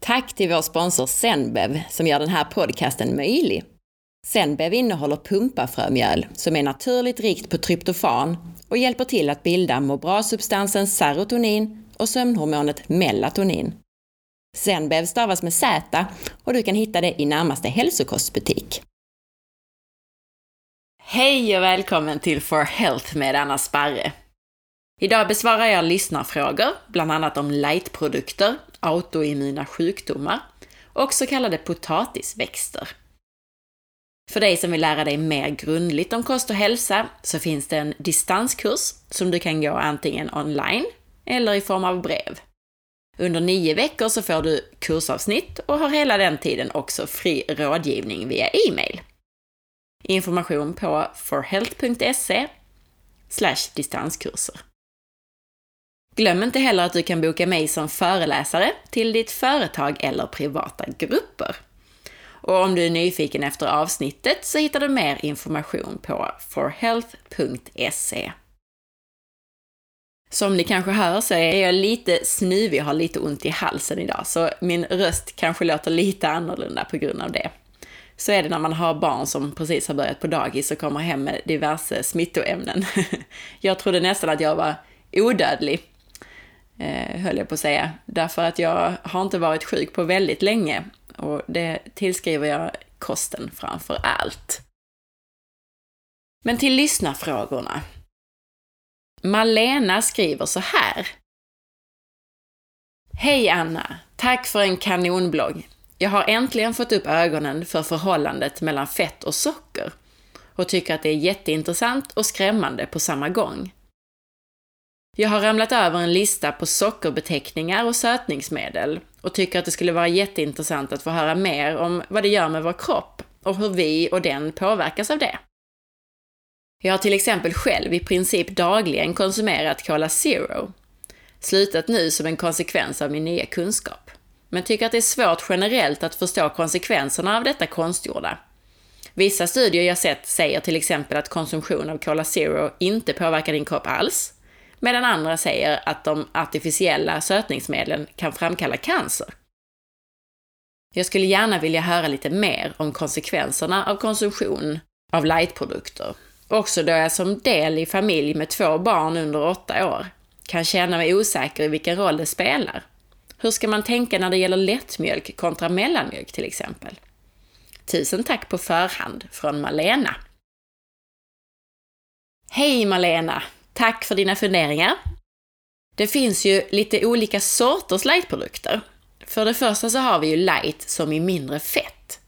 Tack till vår sponsor Zenbev som gör den här podcasten möjlig. Zenbev innehåller pumpafrömjöl som är naturligt rikt på tryptofan och hjälper till att bilda må bra-substansen serotonin och sömnhormonet melatonin. Zenbev stavas med Z och du kan hitta det i närmaste hälsokostbutik. Hej och välkommen till For Health med Anna Sparre. Idag besvarar jag lyssnarfrågor, bland annat om lightprodukter, autoimmuna sjukdomar och så kallade potatisväxter. För dig som vill lära dig mer grundligt om kost och hälsa så finns det en distanskurs som du kan gå antingen online eller i form av brev. Under nio veckor så får du kursavsnitt och har hela den tiden också fri rådgivning via e-mail. Information på forhealth.se distanskurser. Glöm inte heller att du kan boka mig som föreläsare till ditt företag eller privata grupper. Och om du är nyfiken efter avsnittet så hittar du mer information på forhealth.se. Som ni kanske hör så är jag lite snuvig och har lite ont i halsen idag, så min röst kanske låter lite annorlunda på grund av det. Så är det när man har barn som precis har börjat på dagis och kommer hem med diverse smittoämnen. Jag trodde nästan att jag var odödlig, eh, höll jag på att säga, därför att jag har inte varit sjuk på väldigt länge och det tillskriver jag kosten framför allt. Men till lyssnarfrågorna. Malena skriver så här. Hej Anna! Tack för en kanonblogg. Jag har äntligen fått upp ögonen för förhållandet mellan fett och socker och tycker att det är jätteintressant och skrämmande på samma gång. Jag har ramlat över en lista på sockerbeteckningar och sötningsmedel och tycker att det skulle vara jätteintressant att få höra mer om vad det gör med vår kropp och hur vi och den påverkas av det. Jag har till exempel själv i princip dagligen konsumerat Cola Zero. Slutat nu som en konsekvens av min nya kunskap. Men tycker att det är svårt generellt att förstå konsekvenserna av detta konstgjorda. Vissa studier jag sett säger till exempel att konsumtion av Cola Zero inte påverkar din kropp alls, medan andra säger att de artificiella sötningsmedlen kan framkalla cancer. Jag skulle gärna vilja höra lite mer om konsekvenserna av konsumtion av lightprodukter Också då jag som del i familj med två barn under åtta år kan känna mig osäker i vilken roll det spelar. Hur ska man tänka när det gäller lättmjölk kontra mellanmjölk till exempel? Tusen tack på förhand från Malena. Hej Malena! Tack för dina funderingar. Det finns ju lite olika sorters lightprodukter. För det första så har vi ju light som i mindre fett,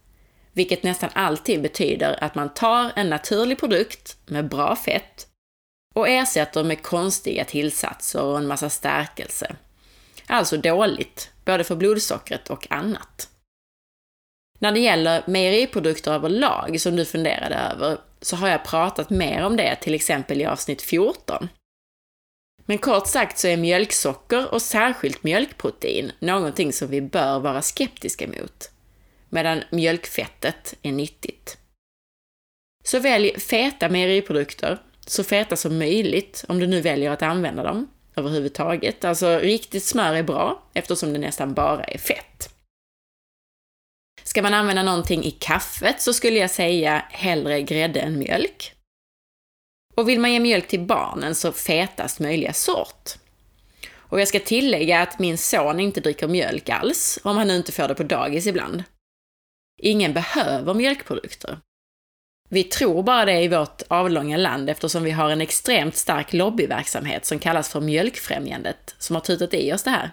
vilket nästan alltid betyder att man tar en naturlig produkt med bra fett och ersätter med konstiga tillsatser och en massa stärkelse. Alltså dåligt, både för blodsockret och annat. När det gäller mejeriprodukter överlag, som du funderade över, så har jag pratat mer om det, till exempel i avsnitt 14. Men kort sagt så är mjölksocker och särskilt mjölkprotein någonting som vi bör vara skeptiska mot, medan mjölkfettet är nyttigt. Så välj feta mejeriprodukter, så feta som möjligt om du nu väljer att använda dem överhuvudtaget. Alltså riktigt smör är bra eftersom det nästan bara är fett. Ska man använda någonting i kaffet så skulle jag säga hellre grädde än mjölk. Och vill man ge mjölk till barnen så fetast möjliga sort. Och jag ska tillägga att min son inte dricker mjölk alls, om han nu inte får det på dagis ibland. Ingen behöver mjölkprodukter. Vi tror bara det i vårt avlånga land eftersom vi har en extremt stark lobbyverksamhet som kallas för Mjölkfrämjandet, som har tutat i oss det här.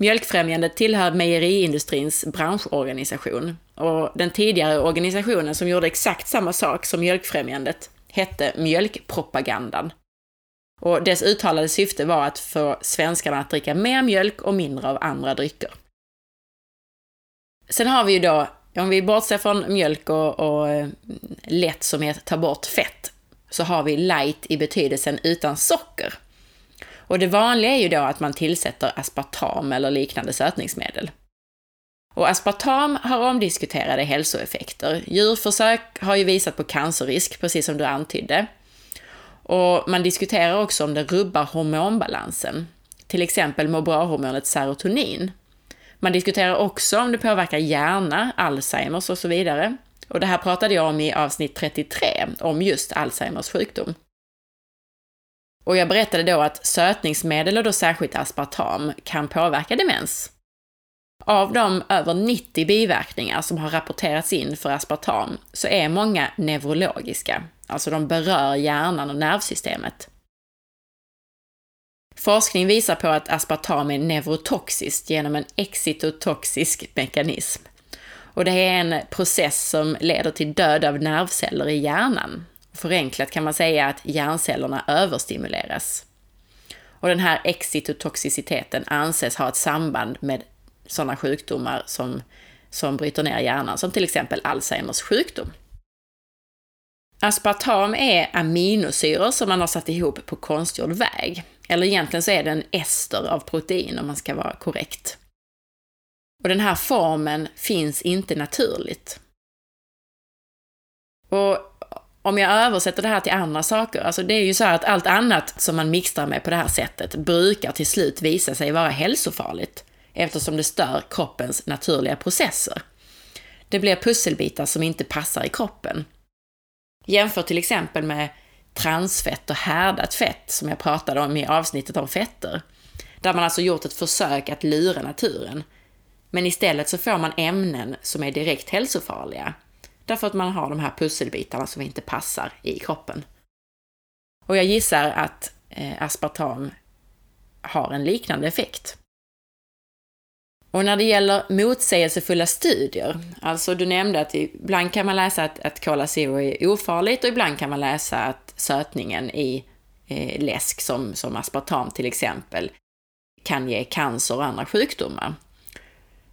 Mjölkfrämjandet tillhör mejeriindustrins branschorganisation och den tidigare organisationen som gjorde exakt samma sak som Mjölkfrämjandet hette Mjölkpropagandan. Och dess uttalade syfte var att få svenskarna att dricka mer mjölk och mindre av andra drycker. Sen har vi ju då, om vi bortser från mjölk och, och eh, lätt som är att ta bort fett, så har vi light i betydelsen utan socker. Och det vanliga är ju då att man tillsätter aspartam eller liknande sötningsmedel. Och aspartam har omdiskuterade hälsoeffekter. Djurförsök har ju visat på cancerrisk, precis som du antydde. Och man diskuterar också om det rubbar hormonbalansen. Till exempel må-bra-hormonet serotonin. Man diskuterar också om det påverkar hjärna, Alzheimers och så vidare. Och det här pratade jag om i avsnitt 33, om just Alzheimers sjukdom. Och jag berättade då att sötningsmedel, och då särskilt aspartam, kan påverka demens. Av de över 90 biverkningar som har rapporterats in för aspartam så är många neurologiska, alltså de berör hjärnan och nervsystemet. Forskning visar på att aspartam är neurotoxiskt genom en exitotoxisk mekanism. Och det är en process som leder till död av nervceller i hjärnan. Förenklat kan man säga att hjärncellerna överstimuleras. Och den här exitotoxiciteten anses ha ett samband med sådana sjukdomar som, som bryter ner hjärnan, som till exempel Alzheimers sjukdom. Aspartam är aminosyror som man har satt ihop på konstgjord väg. Eller egentligen så är det en ester av protein om man ska vara korrekt. Och den här formen finns inte naturligt. Och om jag översätter det här till andra saker, alltså det är ju så att allt annat som man mixtrar med på det här sättet brukar till slut visa sig vara hälsofarligt eftersom det stör kroppens naturliga processer. Det blir pusselbitar som inte passar i kroppen. Jämför till exempel med transfett och härdat fett som jag pratade om i avsnittet om fetter. Där man alltså gjort ett försök att lura naturen. Men istället så får man ämnen som är direkt hälsofarliga. Därför att man har de här pusselbitarna som inte passar i kroppen. Och jag gissar att eh, aspartam har en liknande effekt. Och när det gäller motsägelsefulla studier, alltså du nämnde att ibland kan man läsa att, att Cola Zero är ofarligt och ibland kan man läsa att sötningen i eh, läsk som, som aspartam till exempel kan ge cancer och andra sjukdomar.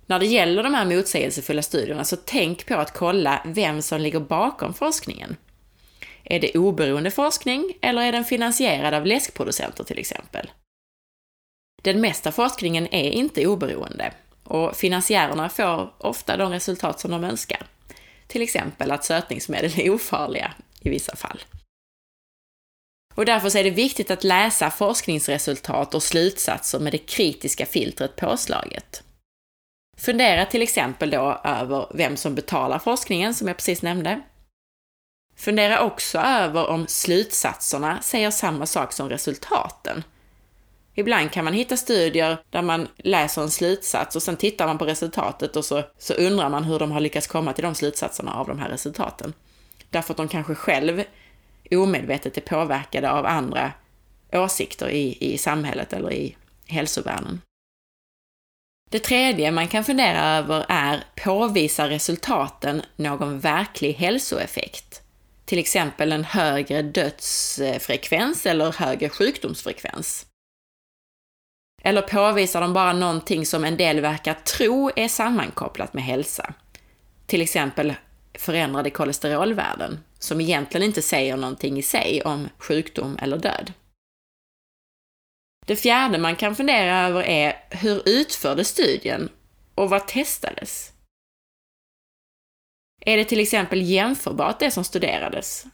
När det gäller de här motsägelsefulla studierna så tänk på att kolla vem som ligger bakom forskningen. Är det oberoende forskning eller är den finansierad av läskproducenter till exempel? Den mesta forskningen är inte oberoende och finansiärerna får ofta de resultat som de önskar. Till exempel att sötningsmedel är ofarliga i vissa fall. Och därför är det viktigt att läsa forskningsresultat och slutsatser med det kritiska filtret påslaget. Fundera till exempel då över vem som betalar forskningen, som jag precis nämnde. Fundera också över om slutsatserna säger samma sak som resultaten. Ibland kan man hitta studier där man läser en slutsats och sen tittar man på resultatet och så, så undrar man hur de har lyckats komma till de slutsatserna av de här resultaten. Därför att de kanske själv omedvetet är påverkade av andra åsikter i, i samhället eller i hälsovärlden. Det tredje man kan fundera över är, påvisar resultaten någon verklig hälsoeffekt? Till exempel en högre dödsfrekvens eller högre sjukdomsfrekvens? Eller påvisar de bara någonting som en del verkar tro är sammankopplat med hälsa? Till exempel förändrade kolesterolvärden, som egentligen inte säger någonting i sig om sjukdom eller död. Det fjärde man kan fundera över är hur utfördes studien och vad testades? Är det till exempel jämförbart det som studerades?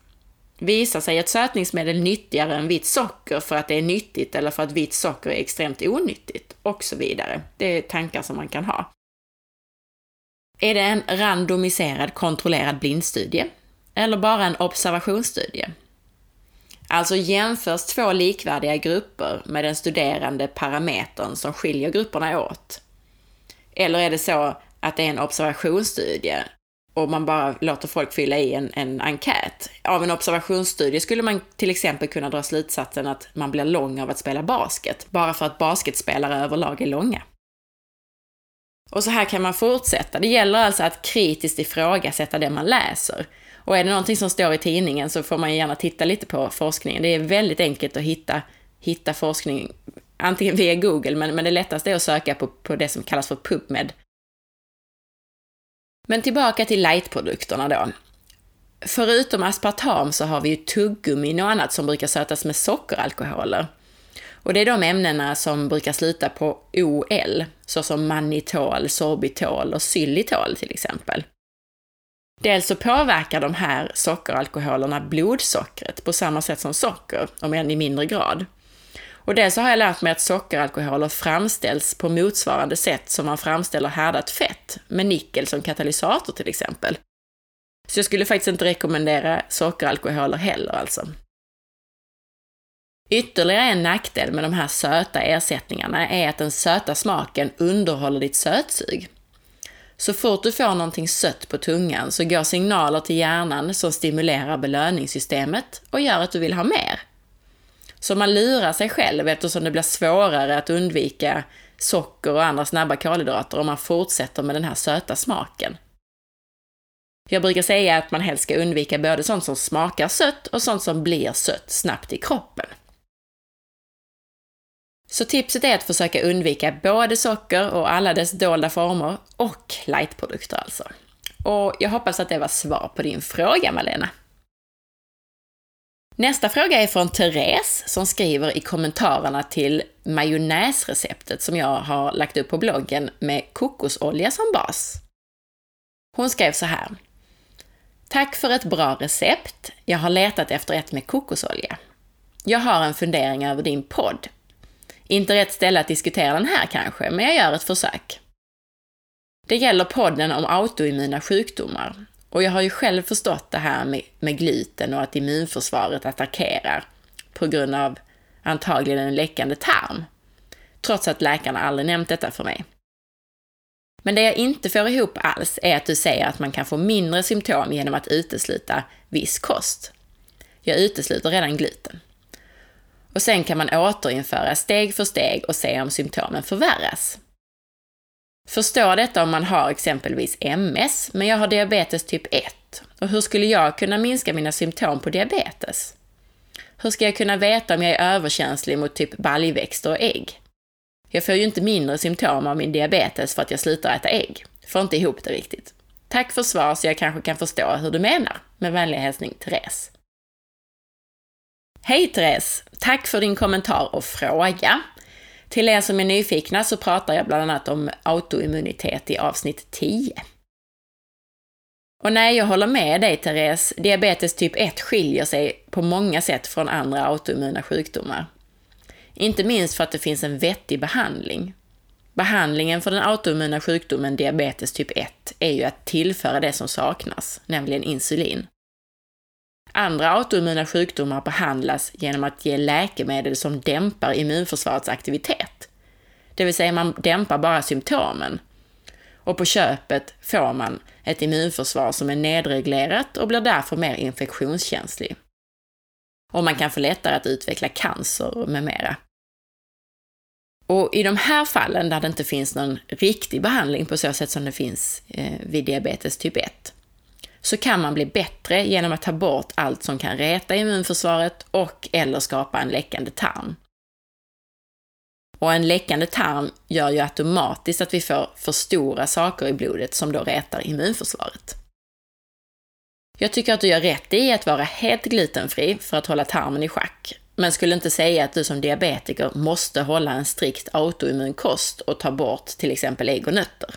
Visar sig ett sötningsmedel nyttigare än vitt socker för att det är nyttigt eller för att vitt socker är extremt onyttigt? Och så vidare. Det är tankar som man kan ha. Är det en randomiserad kontrollerad blindstudie? Eller bara en observationsstudie? Alltså jämförs två likvärdiga grupper med den studerande parametern som skiljer grupperna åt? Eller är det så att det är en observationsstudie och man bara låter folk fylla i en, en enkät. Av en observationsstudie skulle man till exempel kunna dra slutsatsen att man blir lång av att spela basket, bara för att basketspelare överlag är långa. Och så här kan man fortsätta. Det gäller alltså att kritiskt ifrågasätta det man läser. Och är det någonting som står i tidningen så får man gärna titta lite på forskningen. Det är väldigt enkelt att hitta, hitta forskning, antingen via Google, men, men det lättaste är att söka på, på det som kallas för PubMed. Men tillbaka till lightprodukterna då. Förutom aspartam så har vi ju tuggummin och annat som brukar sötas med sockeralkoholer. Och det är de ämnena som brukar sluta på OL, såsom mannitol, sorbitol och xylitol till exempel. Dels så påverkar de här sockeralkoholerna blodsockret på samma sätt som socker, om än i mindre grad. Och dels så har jag lärt mig att sockeralkoholer framställs på motsvarande sätt som man framställer härdat fett, med nickel som katalysator till exempel. Så jag skulle faktiskt inte rekommendera sockeralkoholer heller alltså. Ytterligare en nackdel med de här söta ersättningarna är att den söta smaken underhåller ditt sötsug. Så fort du får någonting sött på tungan så går signaler till hjärnan som stimulerar belöningssystemet och gör att du vill ha mer. Så man lurar sig själv eftersom det blir svårare att undvika socker och andra snabba kolhydrater om man fortsätter med den här söta smaken. Jag brukar säga att man helst ska undvika både sånt som smakar sött och sånt som blir sött snabbt i kroppen. Så tipset är att försöka undvika både socker och alla dess dolda former och lightprodukter alltså. Och jag hoppas att det var svar på din fråga, Malena. Nästa fråga är från Therese som skriver i kommentarerna till majonnäsreceptet som jag har lagt upp på bloggen med kokosolja som bas. Hon skrev så här. Tack för ett bra recept. Jag har letat efter ett med kokosolja. Jag har en fundering över din podd. Inte rätt ställe att diskutera den här kanske, men jag gör ett försök. Det gäller podden om autoimmuna sjukdomar. Och jag har ju själv förstått det här med, med gluten och att immunförsvaret attackerar på grund av antagligen en läckande tarm. Trots att läkarna aldrig nämnt detta för mig. Men det jag inte får ihop alls är att du säger att man kan få mindre symptom genom att utesluta viss kost. Jag utesluter redan gluten. Och sen kan man återinföra steg för steg och se om symptomen förvärras. Förstå detta om man har exempelvis MS, men jag har diabetes typ 1. Och hur skulle jag kunna minska mina symptom på diabetes? Hur ska jag kunna veta om jag är överkänslig mot typ baljväxter och ägg? Jag får ju inte mindre symptom av min diabetes för att jag slutar äta ägg. Får inte ihop det riktigt. Tack för svar så jag kanske kan förstå hur du menar. Med vänlig hälsning Therese. Hej Therese! Tack för din kommentar och fråga. Till er som är nyfikna så pratar jag bland annat om autoimmunitet i avsnitt 10. Och nej, jag håller med dig Therese, diabetes typ 1 skiljer sig på många sätt från andra autoimmuna sjukdomar. Inte minst för att det finns en vettig behandling. Behandlingen för den autoimmuna sjukdomen diabetes typ 1 är ju att tillföra det som saknas, nämligen insulin. Andra autoimmuna sjukdomar behandlas genom att ge läkemedel som dämpar immunförsvarets aktivitet. Det vill säga man dämpar bara symptomen. Och på köpet får man ett immunförsvar som är nedreglerat och blir därför mer infektionskänslig. Och man kan få lättare att utveckla cancer med mera. Och i de här fallen där det inte finns någon riktig behandling på så sätt som det finns eh, vid diabetes typ 1, så kan man bli bättre genom att ta bort allt som kan reta immunförsvaret och eller skapa en läckande tarm. Och en läckande tarm gör ju automatiskt att vi får för stora saker i blodet som då retar immunförsvaret. Jag tycker att du gör rätt i att vara helt glutenfri för att hålla tarmen i schack, men skulle inte säga att du som diabetiker måste hålla en strikt autoimmun kost och ta bort till exempel ägg och nötter.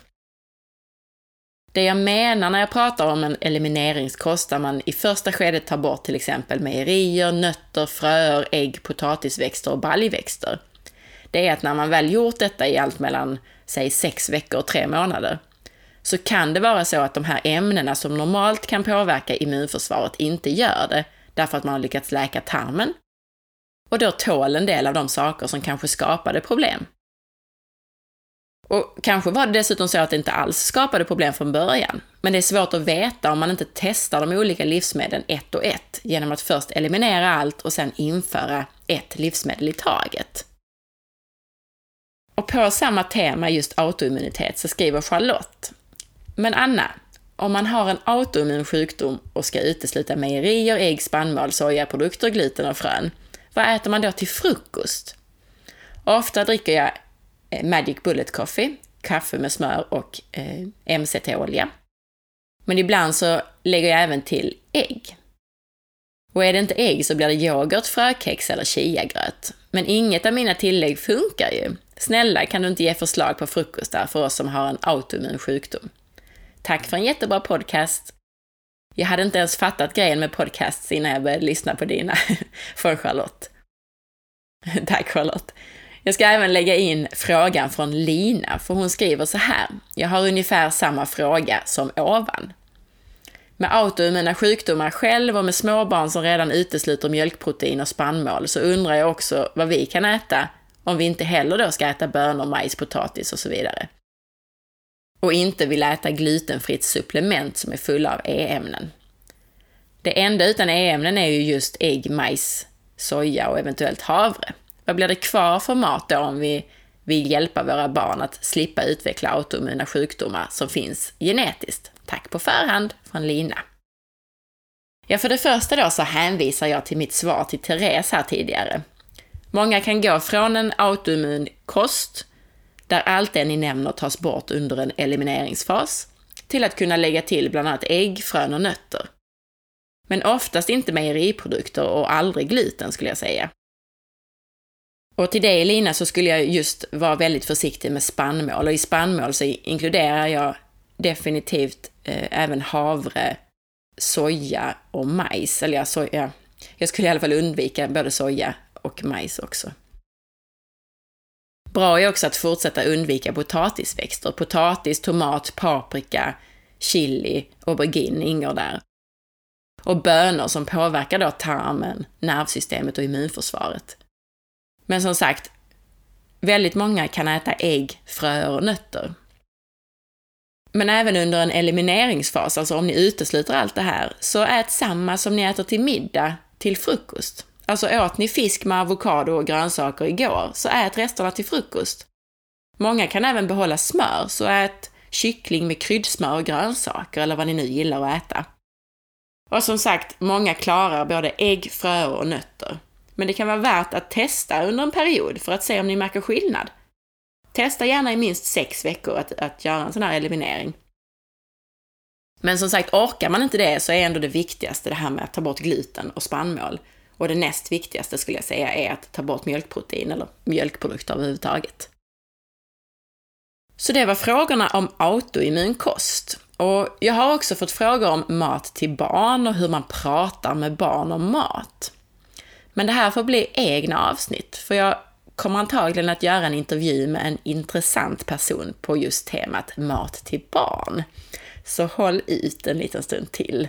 Det jag menar när jag pratar om en elimineringskost där man i första skedet tar bort till exempel mejerier, nötter, fröer, ägg, potatisväxter och baljväxter, det är att när man väl gjort detta i allt mellan, säg sex veckor och tre månader, så kan det vara så att de här ämnena som normalt kan påverka immunförsvaret inte gör det, därför att man har lyckats läka tarmen. Och då tål en del av de saker som kanske skapade problem. Och kanske var det dessutom så att det inte alls skapade problem från början. Men det är svårt att veta om man inte testar de olika livsmedlen ett och ett genom att först eliminera allt och sen införa ett livsmedel i taget. Och på samma tema, just autoimmunitet, så skriver Charlotte. Men Anna, om man har en autoimmun sjukdom och ska utesluta mejerier, ägg, spannmål, sojaprodukter, gluten och frön, vad äter man då till frukost? Ofta dricker jag Eh, Magic Bullet Coffee, kaffe med smör och eh, MCT-olja. Men ibland så lägger jag även till ägg. Och är det inte ägg så blir det yoghurt, frökex eller chiagröt. Men inget av mina tillägg funkar ju. Snälla, kan du inte ge förslag på frukostar för oss som har en autoimmun sjukdom? Tack för en jättebra podcast. Jag hade inte ens fattat grejen med podcasts innan jag började lyssna på dina, från Charlotte. Tack Charlotte. Jag ska även lägga in frågan från Lina, för hon skriver så här. Jag har ungefär samma fråga som ovan. Med autoimmuna sjukdomar själv och med småbarn som redan utesluter mjölkprotein och spannmål så undrar jag också vad vi kan äta om vi inte heller då ska äta bönor, majs, potatis och så vidare. Och inte vill äta glutenfritt supplement som är fulla av E-ämnen. Det enda utan E-ämnen är ju just ägg, majs, soja och eventuellt havre. Vad blir det kvar för mat då om vi vill hjälpa våra barn att slippa utveckla autoimmuna sjukdomar som finns genetiskt? Tack på förhand från Lina. Ja, för det första då så hänvisar jag till mitt svar till Therese här tidigare. Många kan gå från en autoimmun kost, där allt det ni nämner tas bort under en elimineringsfas, till att kunna lägga till bland annat ägg, frön och nötter. Men oftast inte mejeriprodukter och aldrig gluten skulle jag säga. Och till dig Lina så skulle jag just vara väldigt försiktig med spannmål och i spannmål så inkluderar jag definitivt eh, även havre, soja och majs. Eller ja, soja. Jag skulle i alla fall undvika både soja och majs också. Bra är också att fortsätta undvika potatisväxter. Potatis, tomat, paprika, chili, aubergine ingår där. Och bönor som påverkar då tarmen, nervsystemet och immunförsvaret. Men som sagt, väldigt många kan äta ägg, fröer och nötter. Men även under en elimineringsfas, alltså om ni utesluter allt det här, så ät samma som ni äter till middag till frukost. Alltså åt ni fisk med avokado och grönsaker igår, så ät resterna till frukost. Många kan även behålla smör, så ät kyckling med kryddsmör och grönsaker, eller vad ni nu gillar att äta. Och som sagt, många klarar både ägg, fröer och nötter. Men det kan vara värt att testa under en period för att se om ni märker skillnad. Testa gärna i minst sex veckor att, att göra en sån här eliminering. Men som sagt, orkar man inte det så är ändå det viktigaste det här med att ta bort gluten och spannmål. Och det näst viktigaste skulle jag säga är att ta bort mjölkprotein eller mjölkprodukter överhuvudtaget. Så det var frågorna om autoimmun kost. Och jag har också fått frågor om mat till barn och hur man pratar med barn om mat. Men det här får bli egna avsnitt, för jag kommer antagligen att göra en intervju med en intressant person på just temat mat till barn. Så håll ut en liten stund till.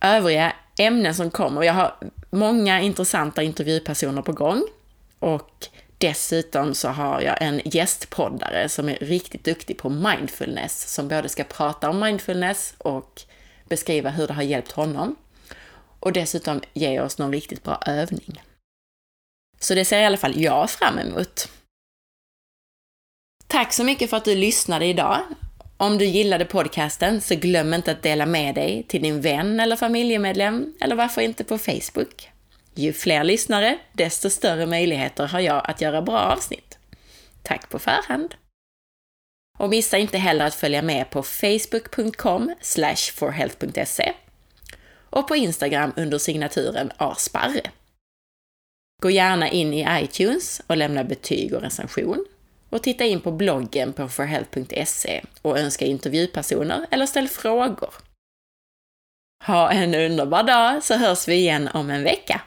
Övriga ämnen som kommer, jag har många intressanta intervjupersoner på gång och dessutom så har jag en gästpoddare som är riktigt duktig på mindfulness, som både ska prata om mindfulness och beskriva hur det har hjälpt honom och dessutom ge oss någon riktigt bra övning. Så det ser i alla fall jag fram emot. Tack så mycket för att du lyssnade idag. Om du gillade podcasten så glöm inte att dela med dig till din vän eller familjemedlem, eller varför inte på Facebook. Ju fler lyssnare, desto större möjligheter har jag att göra bra avsnitt. Tack på förhand! Och missa inte heller att följa med på facebook.com forhealth.se och på Instagram under signaturen asparre. Gå gärna in i iTunes och lämna betyg och recension och titta in på bloggen på forhealth.se och önska intervjupersoner eller ställ frågor. Ha en underbar dag så hörs vi igen om en vecka!